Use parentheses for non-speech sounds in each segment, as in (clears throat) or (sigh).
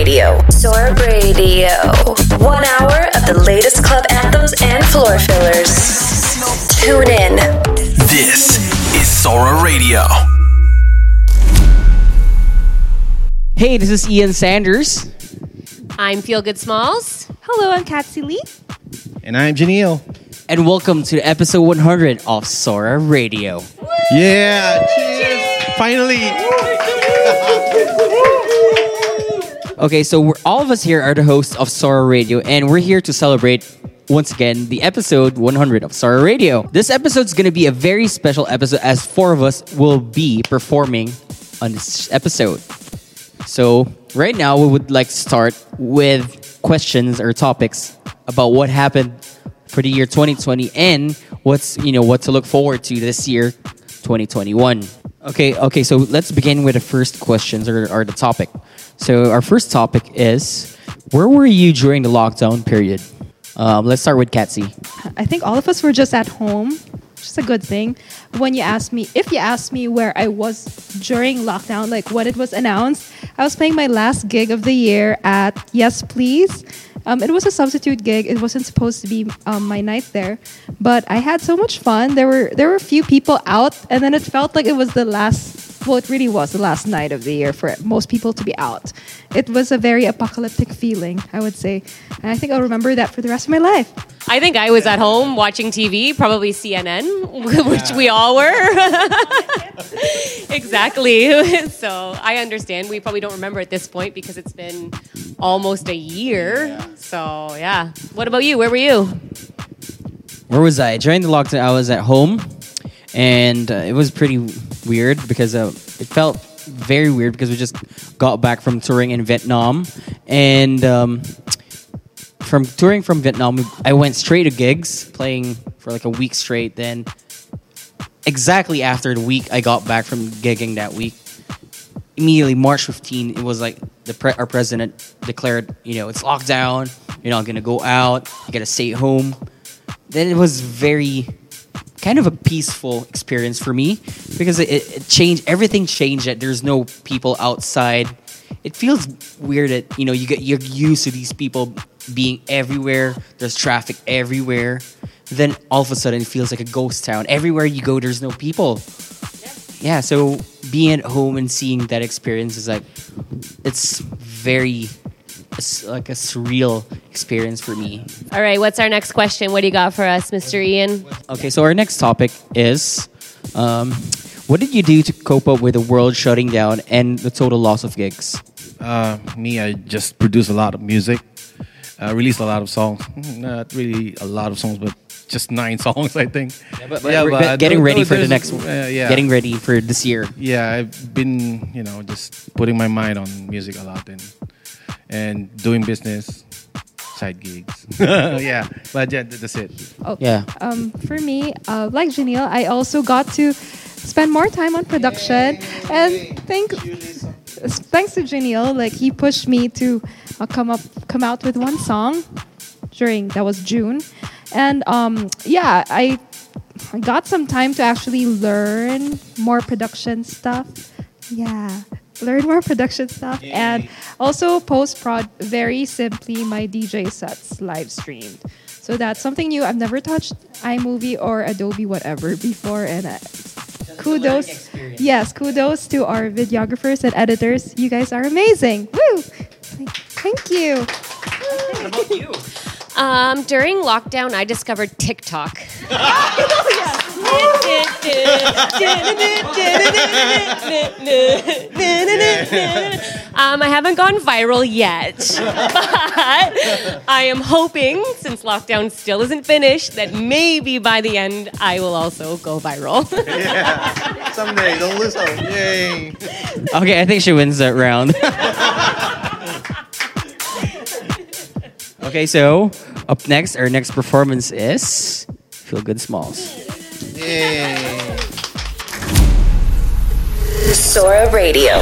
Radio. Sora Radio. One hour of the latest club anthems and floor fillers. Tune in. This is Sora Radio. Hey, this is Ian Sanders. I'm Feel Good Smalls. Hello, I'm Katsy Lee. And I'm Jenil. And welcome to episode 100 of Sora Radio. Yeah, cheers. Finally. Okay, so all of us here are the hosts of Sora Radio, and we're here to celebrate once again the episode 100 of Sora Radio. This episode is going to be a very special episode as four of us will be performing on this episode. So, right now, we would like to start with questions or topics about what happened for the year 2020 and what's you know what to look forward to this year 2021 okay okay so let's begin with the first questions or, or the topic so our first topic is where were you during the lockdown period um, let's start with Katsy. I think all of us were just at home, which is a good thing. When you asked me, if you asked me where I was during lockdown, like when it was announced, I was playing my last gig of the year at Yes Please. Um, it was a substitute gig. It wasn't supposed to be um, my night there, but I had so much fun. There were there were a few people out, and then it felt like it was the last. Well, it really was the last night of the year for most people to be out. It was a very apocalyptic feeling, I would say, and I think I'll remember that for the rest of my life. I think I was at home watching TV, probably CNN, (laughs) which we all were. (laughs) exactly. (laughs) so I understand. We probably don't remember at this point because it's been almost a year. So yeah. What about you? Where were you? Where was I? During the lockdown, I was at home, and uh, it was pretty weird because uh, it felt very weird because we just got back from touring in Vietnam, and um, from touring from Vietnam, I went straight to gigs, playing for like a week straight. Then, exactly after the week I got back from gigging that week, immediately March 15, it was like the pre- our president declared, you know, it's lockdown. You're not gonna go out. You gotta stay home. Then it was very kind of a peaceful experience for me because it, it changed. Everything changed. That there's no people outside. It feels weird that you know you get you're used to these people being everywhere. There's traffic everywhere. Then all of a sudden, it feels like a ghost town. Everywhere you go, there's no people yeah so being at home and seeing that experience is like it's very like a surreal experience for me All right. What's our next question? What do you got for us, Mr. Ian? okay so our next topic is um, what did you do to cope up with the world shutting down and the total loss of gigs Uh, me, I just produce a lot of music. I released a lot of songs. Not really a lot of songs, but just nine (laughs) songs, I think. but, but getting ready for the there's- next uh, yeah. getting ready for this year Yeah, I've been, you know, just putting my mind on music a lot and and doing business, side gigs. (laughs) (laughs) yeah, but yeah, that's it. Oh, Yeah. Um, for me, uh, like Jenil, I also got to spend more time on production, and thank thanks to Jenil, like he pushed me to uh, come up come out with one song during that was June, and um, yeah, I I got some time to actually learn more production stuff. Yeah. Learn more production stuff and also post prod very simply my DJ sets live streamed. So that's something new. I've never touched iMovie or Adobe whatever before and uh, kudos. Yes, kudos to our videographers and editors. You guys are amazing. Woo! Thank you. Um, during lockdown, I discovered TikTok. (laughs) um, I haven't gone viral yet, (laughs) but I am hoping, since lockdown still isn't finished, that maybe by the end I will also go viral. (laughs) yeah, Someday, don't lose hope. Yay! okay i think she wins that round okay so up next our next performance is feel good smalls Yay! Sora Radio.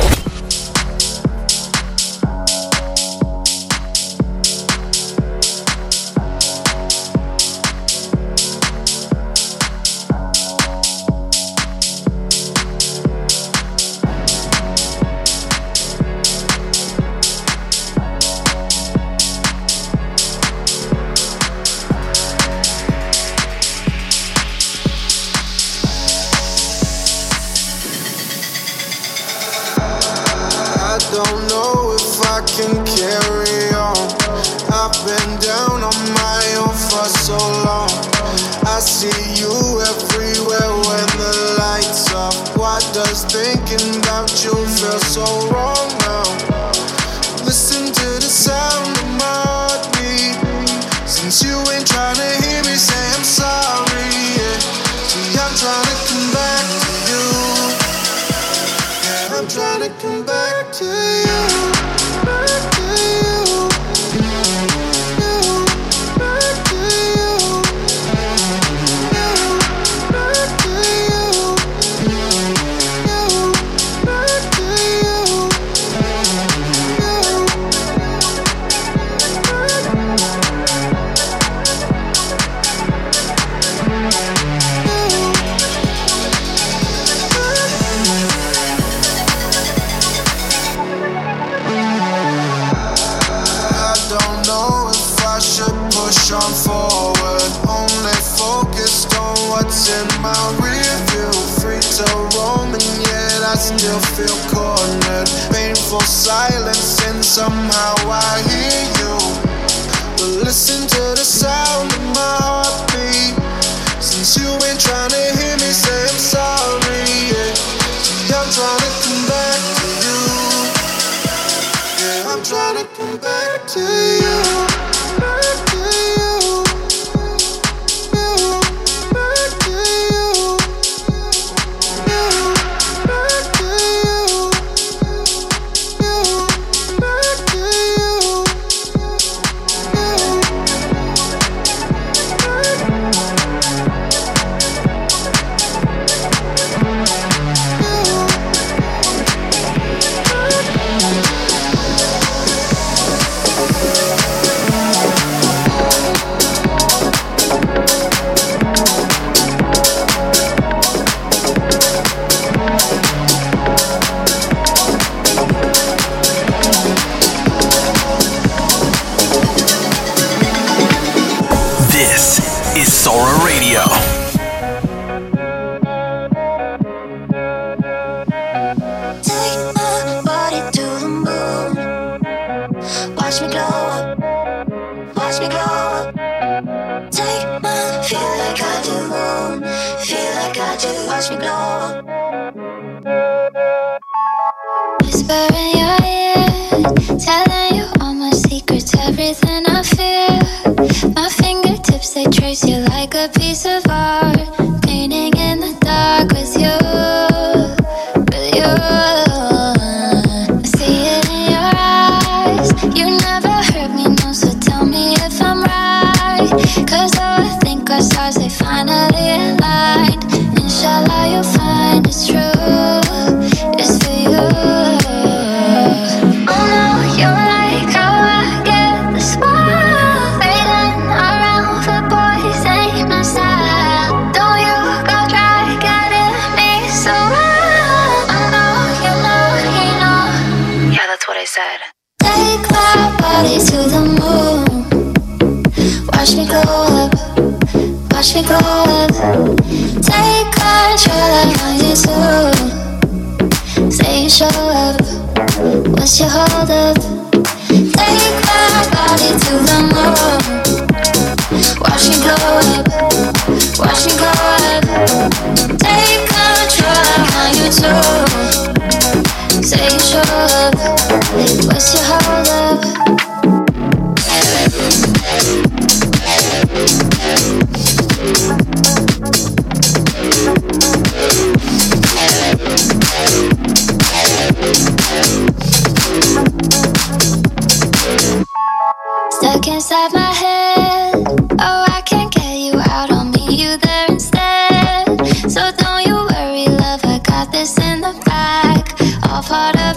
Part of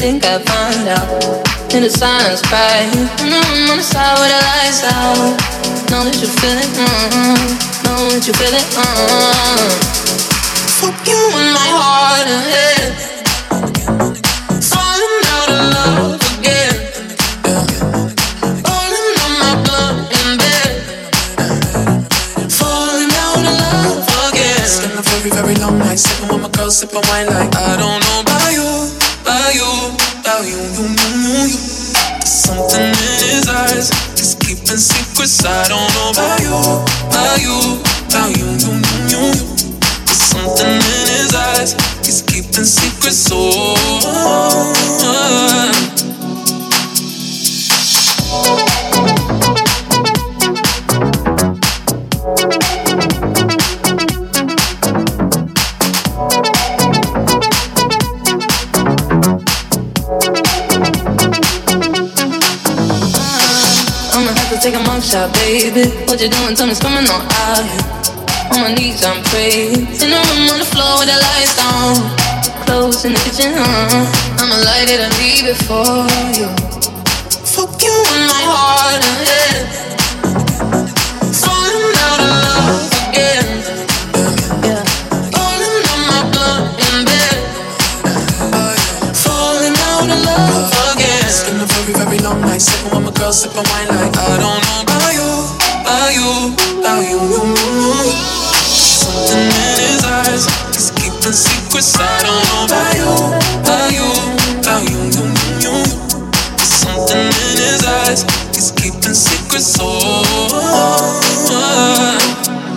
think I'd find out. In the silence, right? Mm, on the side where the lights out. Know that you feel it, mm, know that you feel it, mm. Fuck you in my heart and head. Falling out of love again. Falling on my bed. Falling out of love again. Very, very long night sipping with my sipping wine like I don't know about you, about you, about you, you, you, you. There's something in his eyes, he's keeping secrets. I don't know about you, about you, about you, you, you, you. There's something in his eyes, he's keeping secrets. Oh. I'ma baby. What you doing? Tell me coming on out. On my knees, I'm praying. In the room on the floor with the lights down. Clothes in the kitchen, uh. I'ma light it and leave it for you. Fuck you in my heart head. Falling out of love again. Yeah. Falling on my blood in bed. Falling out of love again. A very, very long night sipping my girl, sipping wine like I don't know about you, about you, you, you, you. Something in his eyes, he's keeping secrets. I don't know about you, about you, about you, you, you, you. Something in his eyes, he's keeping secrets. Oh. I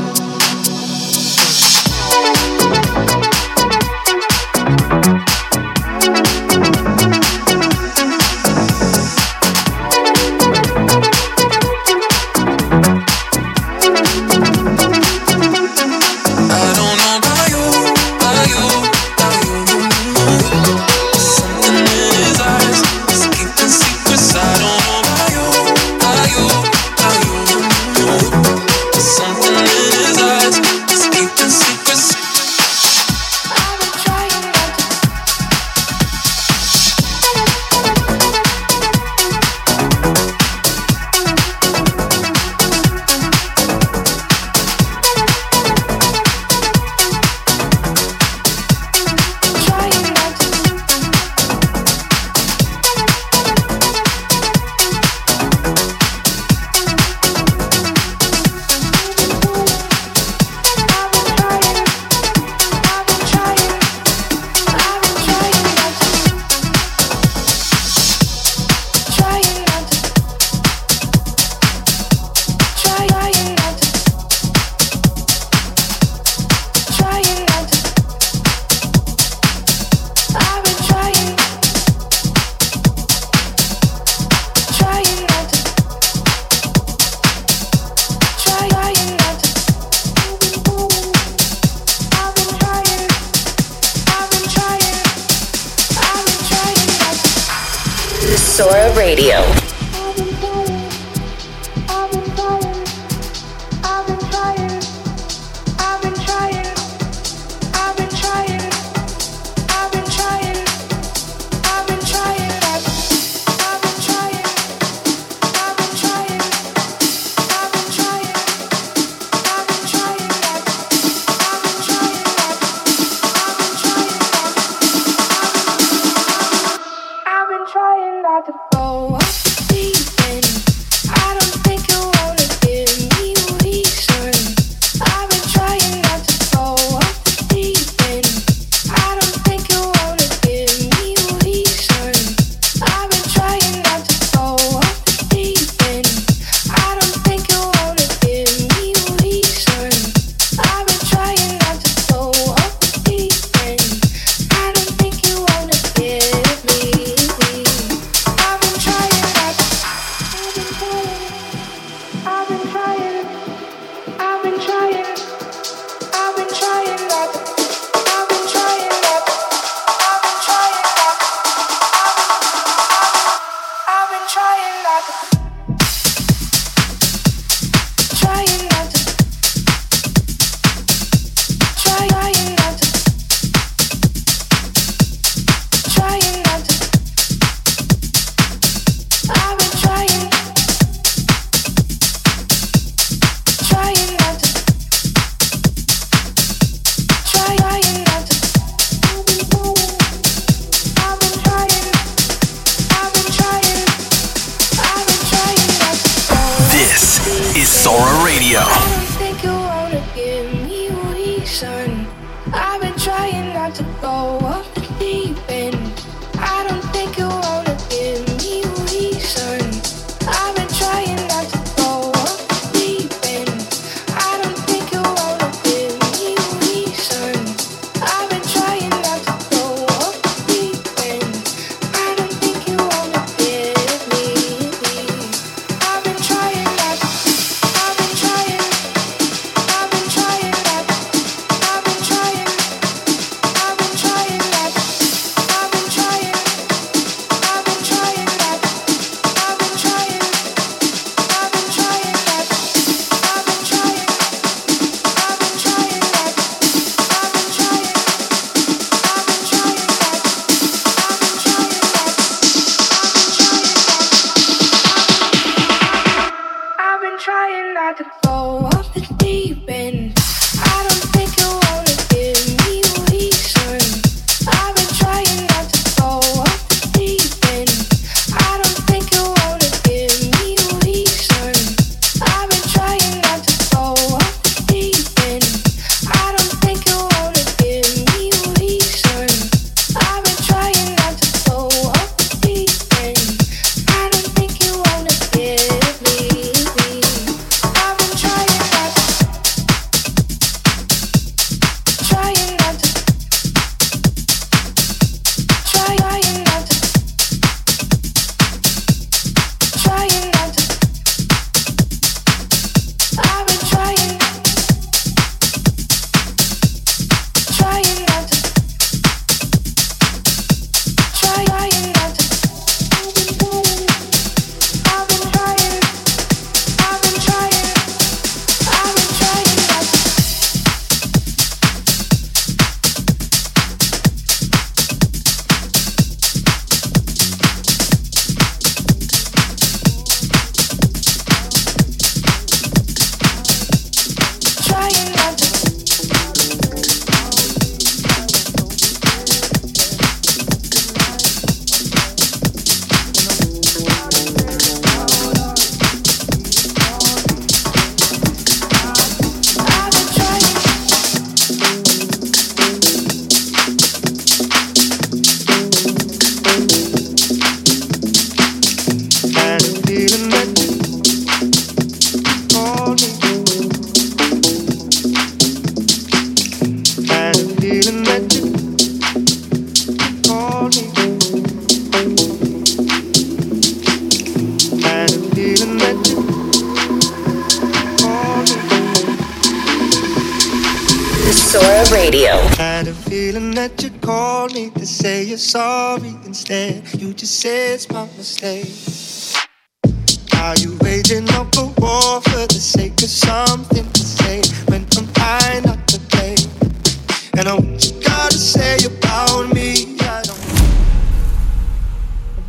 is Sora Radio. I think you wanna give me reason. I've been trying not to go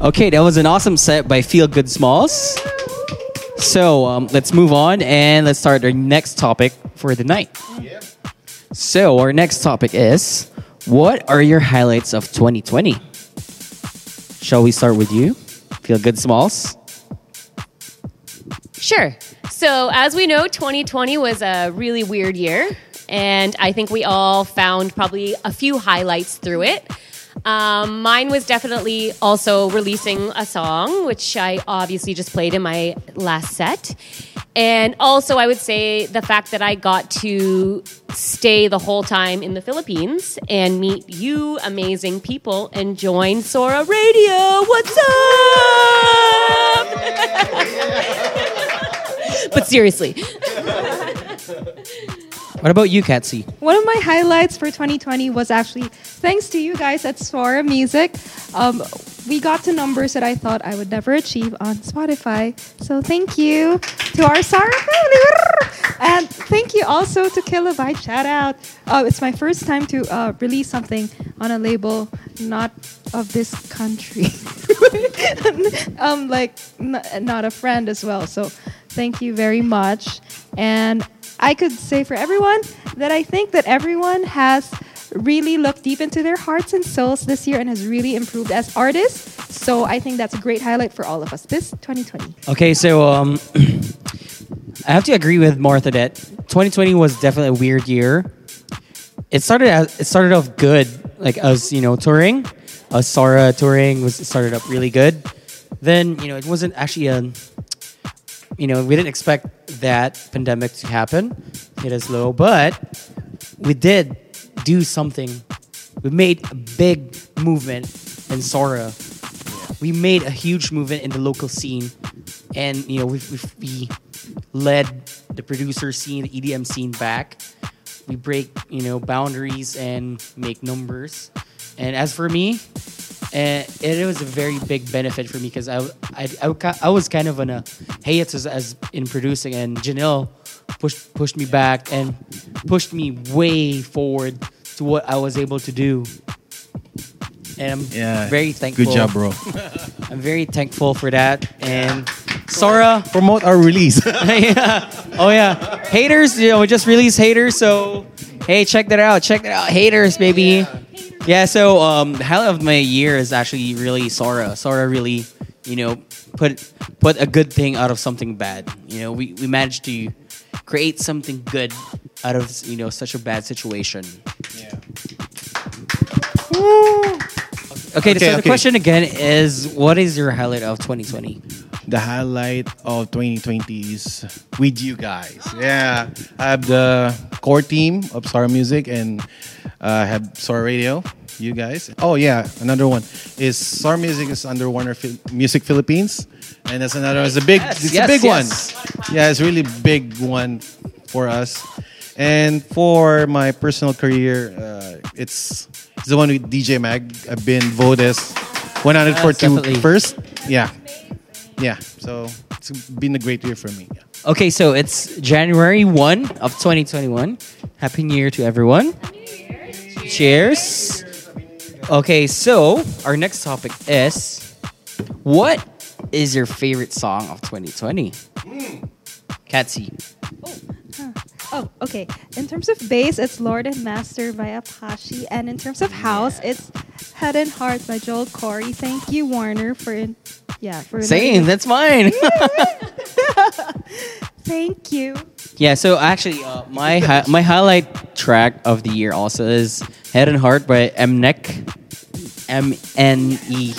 Okay, that was an awesome set by Feel Good Smalls. So um, let's move on and let's start our next topic for the night. Yep. So our next topic is what are your highlights of 2020? Shall we start with you? Feel Good Smalls? Sure. So, as we know, 2020 was a really weird year. And I think we all found probably a few highlights through it. Um, mine was definitely also releasing a song, which I obviously just played in my last set. And also, I would say the fact that I got to stay the whole time in the Philippines and meet you amazing people and join Sora Radio. What's up? (laughs) but seriously, (laughs) What about you, Katsy? One of my highlights for 2020 was actually thanks to you guys at Sora Music. Um, we got to numbers that I thought I would never achieve on Spotify. So thank you to our Sora family. (laughs) And thank you also to Kilobyte. Shout out. Uh, it's my first time to uh, release something on a label not of this country. (laughs) um, like, n- not a friend as well. So thank you very much. And I could say for everyone that I think that everyone has really looked deep into their hearts and souls this year and has really improved as artists. So I think that's a great highlight for all of us this 2020. Okay, so um, (clears throat) I have to agree with Martha that 2020 was definitely a weird year. It started as, it started off good, like us, you know, touring. Us Sora touring was started up really good. Then you know it wasn't actually a, you know, we didn't expect that pandemic to happen, hit us low, but we did do something. We made a big movement in Sora. We made a huge movement in the local scene, and you know we we, we led the producer scene, the EDM scene back. We break you know boundaries and make numbers. And as for me, uh, it was a very big benefit for me because I, I, I, I was kind of on a hiatus as in producing, and Jenil pushed pushed me back and pushed me way forward to what I was able to do. And I'm Yeah. very thankful. Good job, bro. (laughs) I'm very thankful for that. And Sora, Promote our release. (laughs) yeah. Oh yeah, haters. You know, we just released haters. So hey, check that out. Check that out, haters, baby. Yeah. so um, the highlight of my year is actually really Sora. Sora really, you know, put put a good thing out of something bad. You know, we we managed to create something good out of you know such a bad situation. Yeah. Okay, Okay, so the okay. question again is, what is your highlight of 2020? The highlight of 2020 is with you guys. Yeah, I have the core team of Sora Music and uh, have Sora Radio. You guys. Oh yeah, another one is Sora Music is under Warner Phil- Music Philippines, and that's another. It's a big. Yes, it's yes, a big yes. one. Yeah, it's really big one for us. And for my personal career, uh, it's, it's the one with DJ Mag. I've been voted as 142 definitely. first. Yeah. Yeah. So it's been a great year for me. Yeah. Okay, so it's January 1 of 2021. Happy New Year to everyone. Cheers. Okay, so our next topic is what is your favorite song of 2020? Katsy. Oh, oh okay. In terms of bass, it's Lord and Master by Apache. And in terms of house, it's Head and Heart by Joel Corry. Thank you, Warner, for in, yeah for Same, that's mine. (laughs) Thank you. yeah, so actually, uh, my hi- my highlight track of the year also is Head and Heart by MNEK. M N E.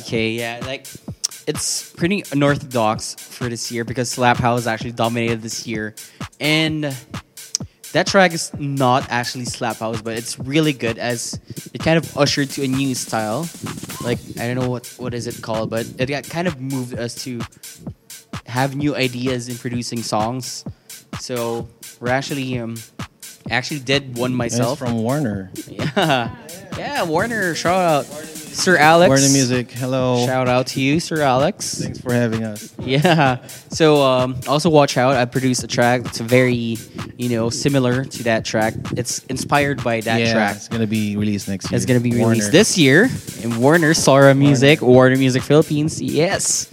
Okay, yeah, like it's pretty unorthodox for this year because Slap House actually dominated this year, and that track is not actually Slap House, but it's really good as it kind of ushered to a new style. Like I don't know what what is it called, but it got kind of moved us to have new ideas in producing songs. So we're actually um actually did one myself. from Warner. (laughs) Yeah. Yeah, Warner, shout out. Sir Alex. Warner Music. Hello. Shout out to you, Sir Alex. Thanks for having us. Yeah. So um, also watch out. I produced a track that's very, you know, similar to that track. It's inspired by that yeah, track. it's gonna be released next year. It's gonna be Warner. released this year in Warner, Sora Music, Warner Music Philippines. Yes.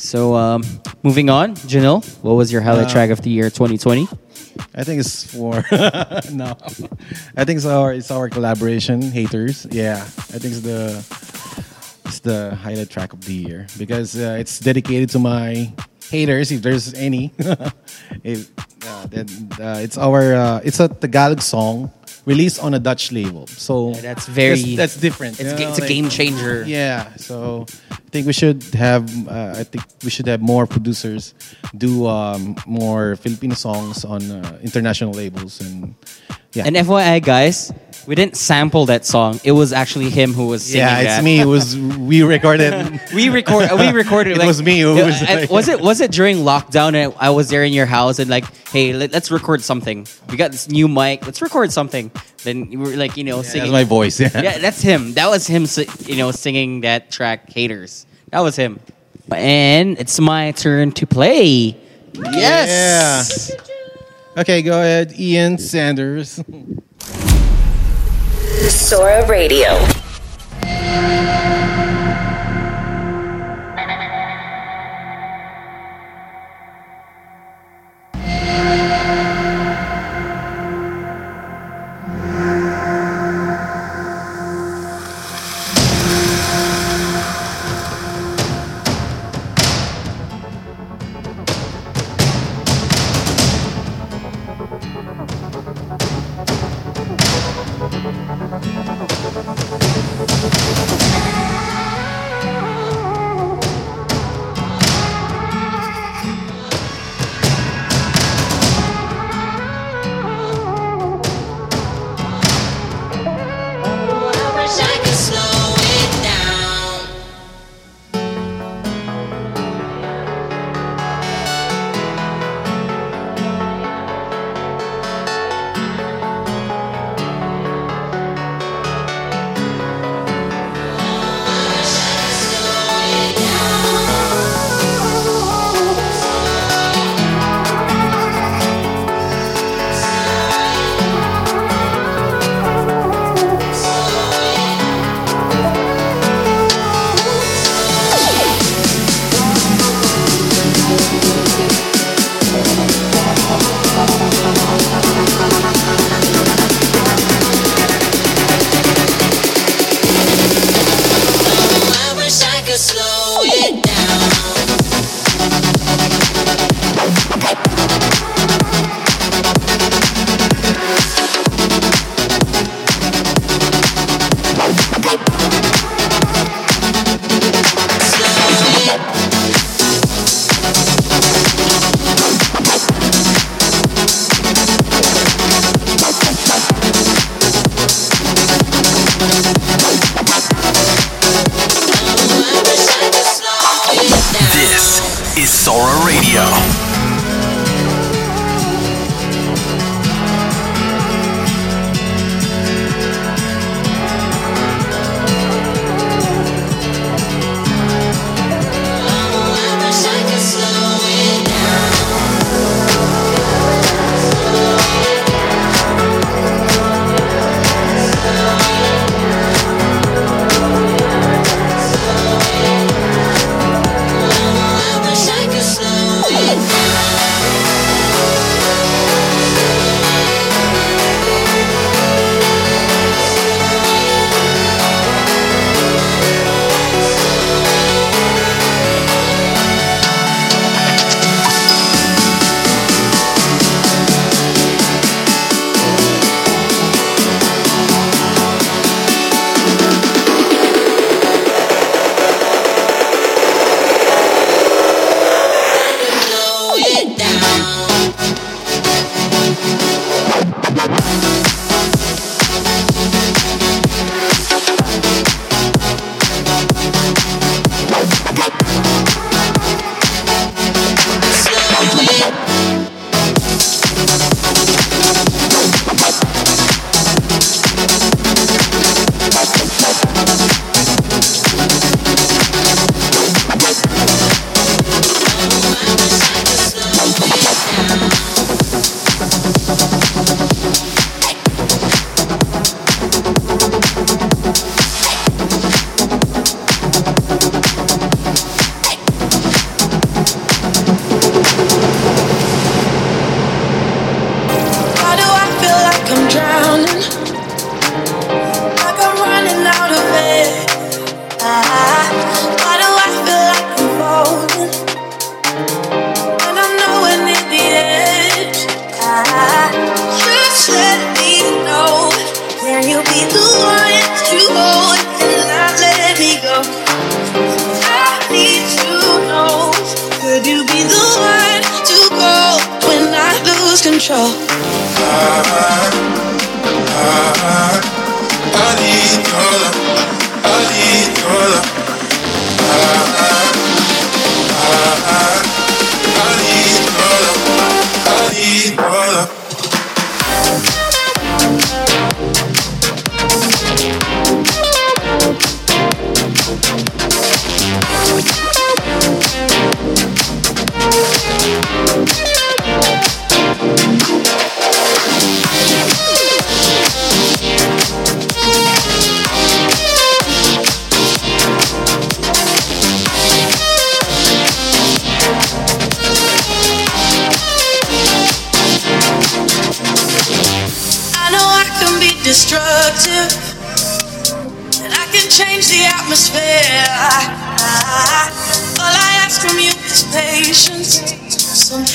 So um, moving on, Jenil, what was your highlight Uh, track of the year 2020? I think it's for (laughs) no. I think it's our it's our collaboration. Haters. Yeah. I think it's the it's the highlight track of the year because uh, it's dedicated to my haters, if there's any. (laughs) it, uh, then, uh, it's our uh, it's a Tagalog song released on a Dutch label, so that's very- that's, that's different. It's you know, it's a game changer. Yeah, so I think we should have uh, I think we should have more producers do um, more Filipino songs on uh, international labels and yeah. And FYI, guys, we didn't sample that song. It was actually him who was singing yeah, it's that. me. It was we (laughs) recorded. We record. We recorded. (laughs) It like, was me who uh, was like- was it? Was it during lockdown? And I was there in your house, and like, hey, let, us record something. We got this new mic. Let's record something. Then we were like, you know, singing. that's my voice. Yeah. yeah, that's him. That was him. You know, singing that track, "Haters." That was him. And it's my turn to play. Yes. Okay, go ahead, Ian Sanders. (laughs) Sora Radio.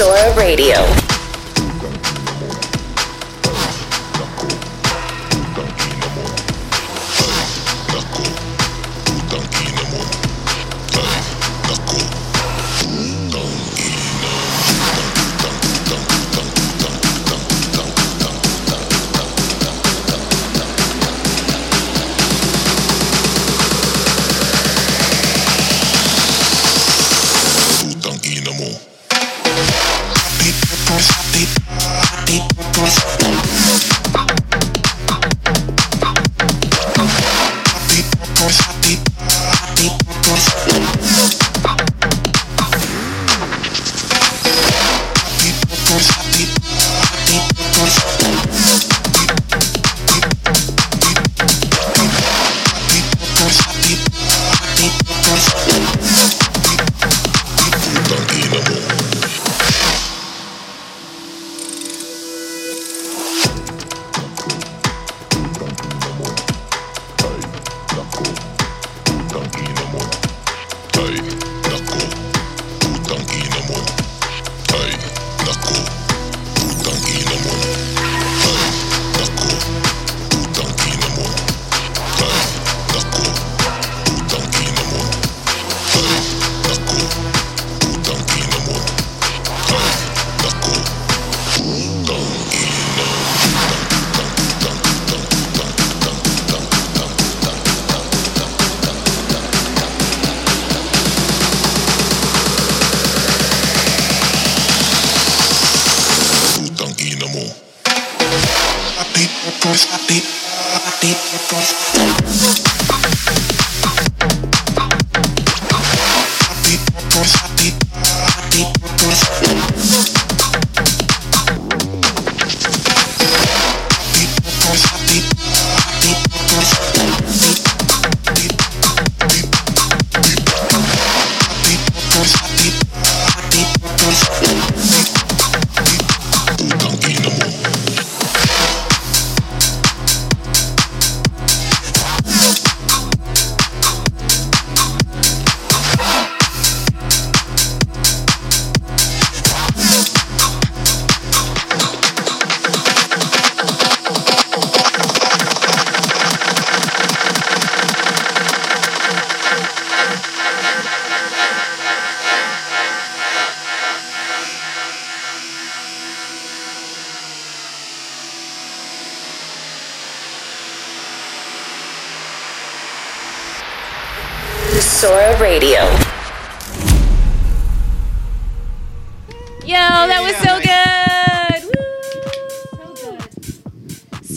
Sora Radio.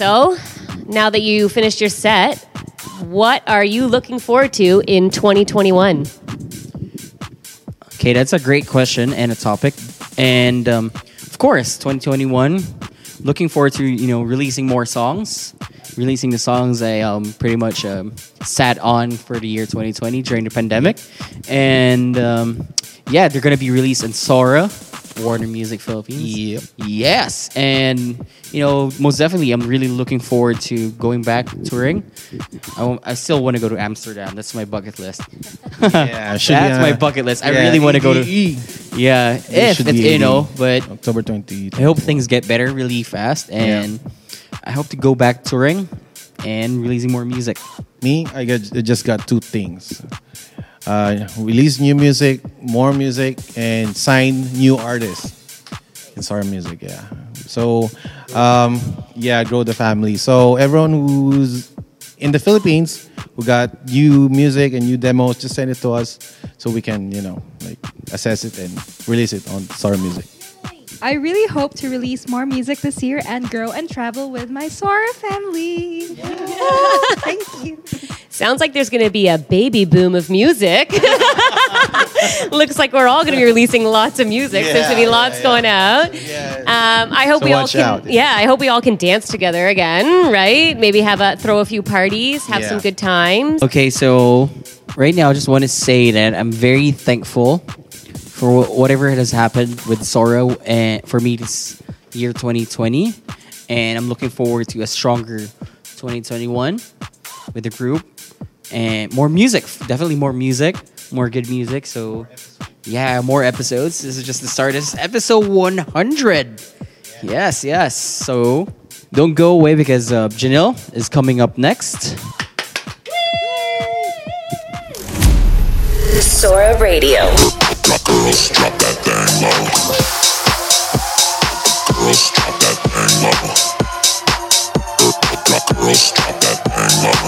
So, now that you finished your set, what are you looking forward to in 2021? Okay, that's a great question and a topic. And um, of course, 2021, looking forward to you know releasing more songs, releasing the songs I um, pretty much um, sat on for the year 2020 during the pandemic, and um, yeah, they're gonna be released in Sora, Warner Music Philippines. Yep. Yes, and you know, most definitely, I'm really looking forward to going back touring. I, I still want to go to Amsterdam. That's my bucket list. Yeah, (laughs) should, That's uh, my bucket list. I yeah, really want to go to. Yeah, if it's, you know, but October 20. I hope things get better really fast, and I hope to go back touring and releasing more music. Me, I, got, I just got two things. Uh, release new music, more music, and sign new artists in Sora Music. Yeah. So, um, yeah, grow the family. So everyone who's in the Philippines who got new music and new demos, just send it to us so we can, you know, like assess it and release it on Sora Music. I really hope to release more music this year and grow and travel with my Sora family. (laughs) Thank you. Sounds like there's going to be a baby boom of music. (laughs) Looks like we're all going to be releasing lots of music. There's going to be lots yeah, going out. Um, I hope So we all can. out. Yeah, I hope we all can dance together again. Right? Maybe have a throw a few parties, have Yeah. some good times. Okay, so right now I just want to say that I'm very thankful for whatever has happened with Sora and for me this year 2020, and I'm looking forward to a stronger 2021 with the group and more music. Definitely more music, more good music. So yeah, more episodes. This is just the start. This is episode 100. Yes, yes. So don't go away because uh, Jenil is coming up next. Sora Radio. Girls, drop that thing low. Girls, drop that thing low. Girls, drop that thing low.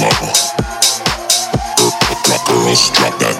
Low. Girls, drop that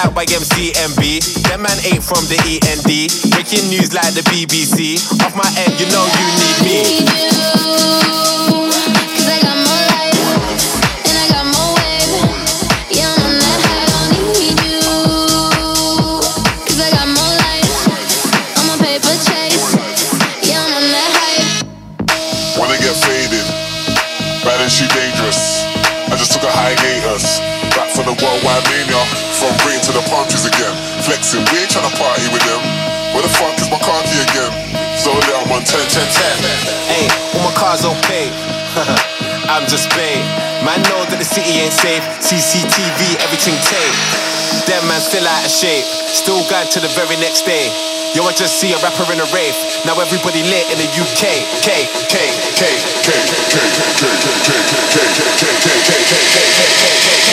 Money like YMCMB. Them man ain't from the END. Breaking news like the BBC. Off my end, you know you need me. Cause I got more life and I got more wave. Yeah, I'm on that high. Don't need you. Cause I got more life. I'm a paper chase. Yeah, I'm on that high. When I get faded, bad and she dangerous. I just took a high hiatus. Back for the worldwide mania. From Flexing, we ain't tryna party with them. Where the fuck is my car key again? So lit, I'm on 10, 10, 10. Hey, all my cars on pay. I'm just paid. Man know that the city ain't safe. CCTV, everything tape. Them man still out of shape. Still going to the very next day. Yo, I just see a rapper in a rave. Now everybody lit in the UK. K, K, K, K, K, K, K, K, K, K, K, K, K, K,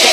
I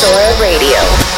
Sora Radio.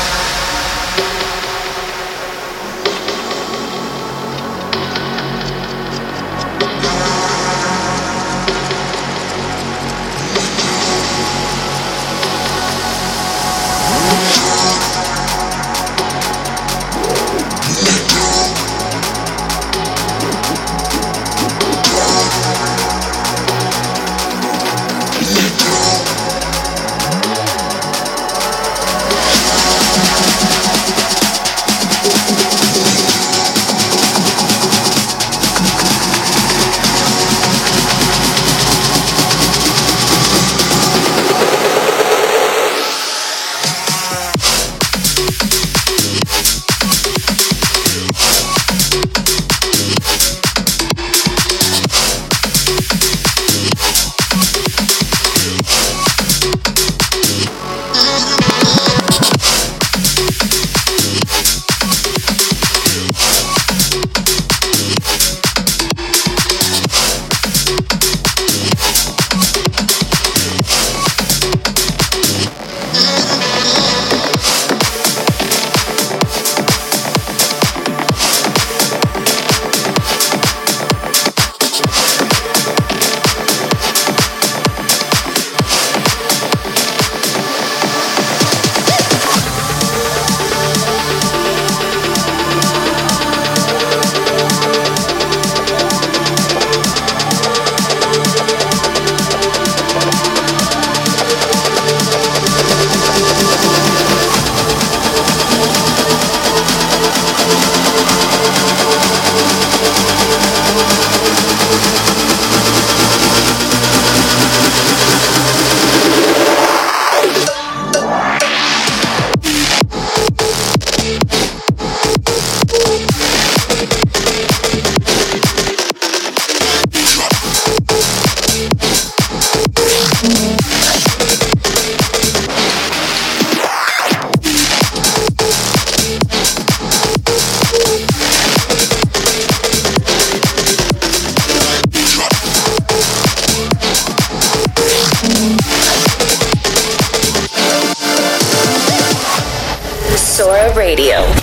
Radio.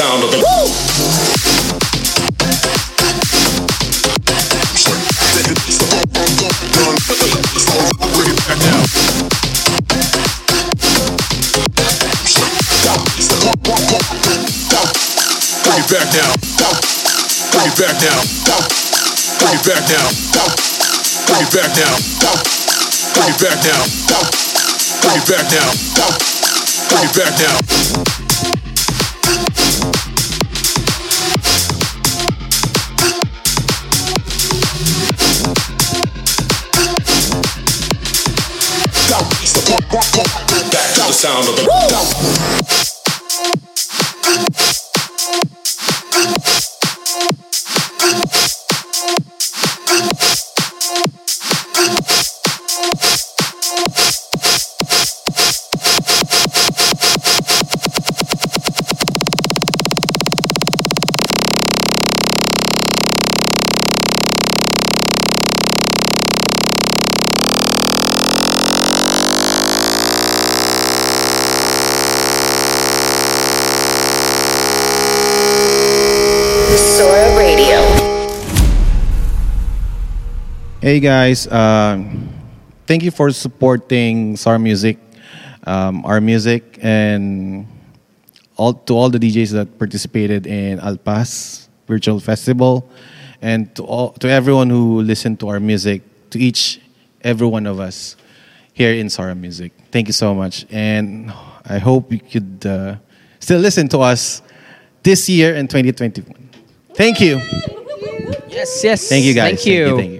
sound of the. Bring it back now. Bring it back now. Bring it back now. Bring it back now. Bring it back now. Bring it back now. Bring it back now. Sound of the. Hey guys, um, thank you for supporting Sora Music, um, our music, and all to all the DJs that participated in Alpas Virtual Festival, and to all to everyone who listened to our music, to each every one of us here in Sora Music. Thank you so much, and I hope you could uh, still listen to us this year in 2021. Thank you. Yes, yes. Thank you guys. Thank you. Thank you. This